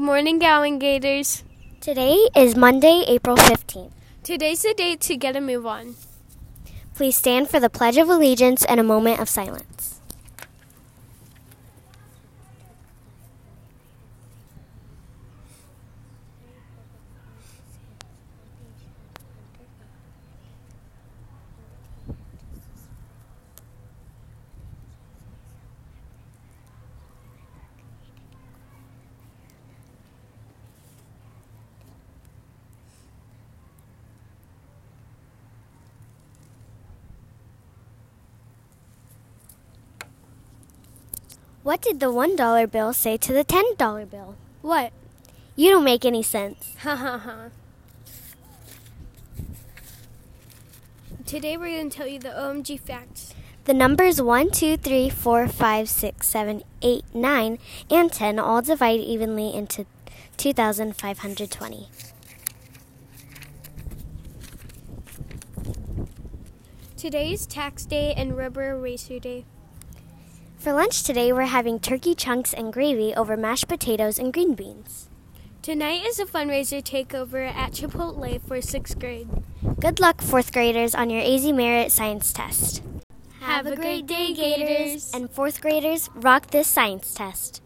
Good morning, Gowan Gators. Today is Monday, April 15th. Today's the day to get a move on. Please stand for the Pledge of Allegiance and a moment of silence. What did the $1 bill say to the $10 bill? What? You don't make any sense. Ha ha ha. Today we're going to tell you the OMG facts. The numbers 1, 2, 3, 4, 5, 6, 7, 8, 9, and 10 all divide evenly into 2,520. Today is tax day and rubber eraser day. For lunch today, we're having turkey chunks and gravy over mashed potatoes and green beans. Tonight is a fundraiser takeover at Chipotle for sixth grade. Good luck, fourth graders, on your AZ Merit Science Test. Have a great day, Gators. And fourth graders, rock this science test.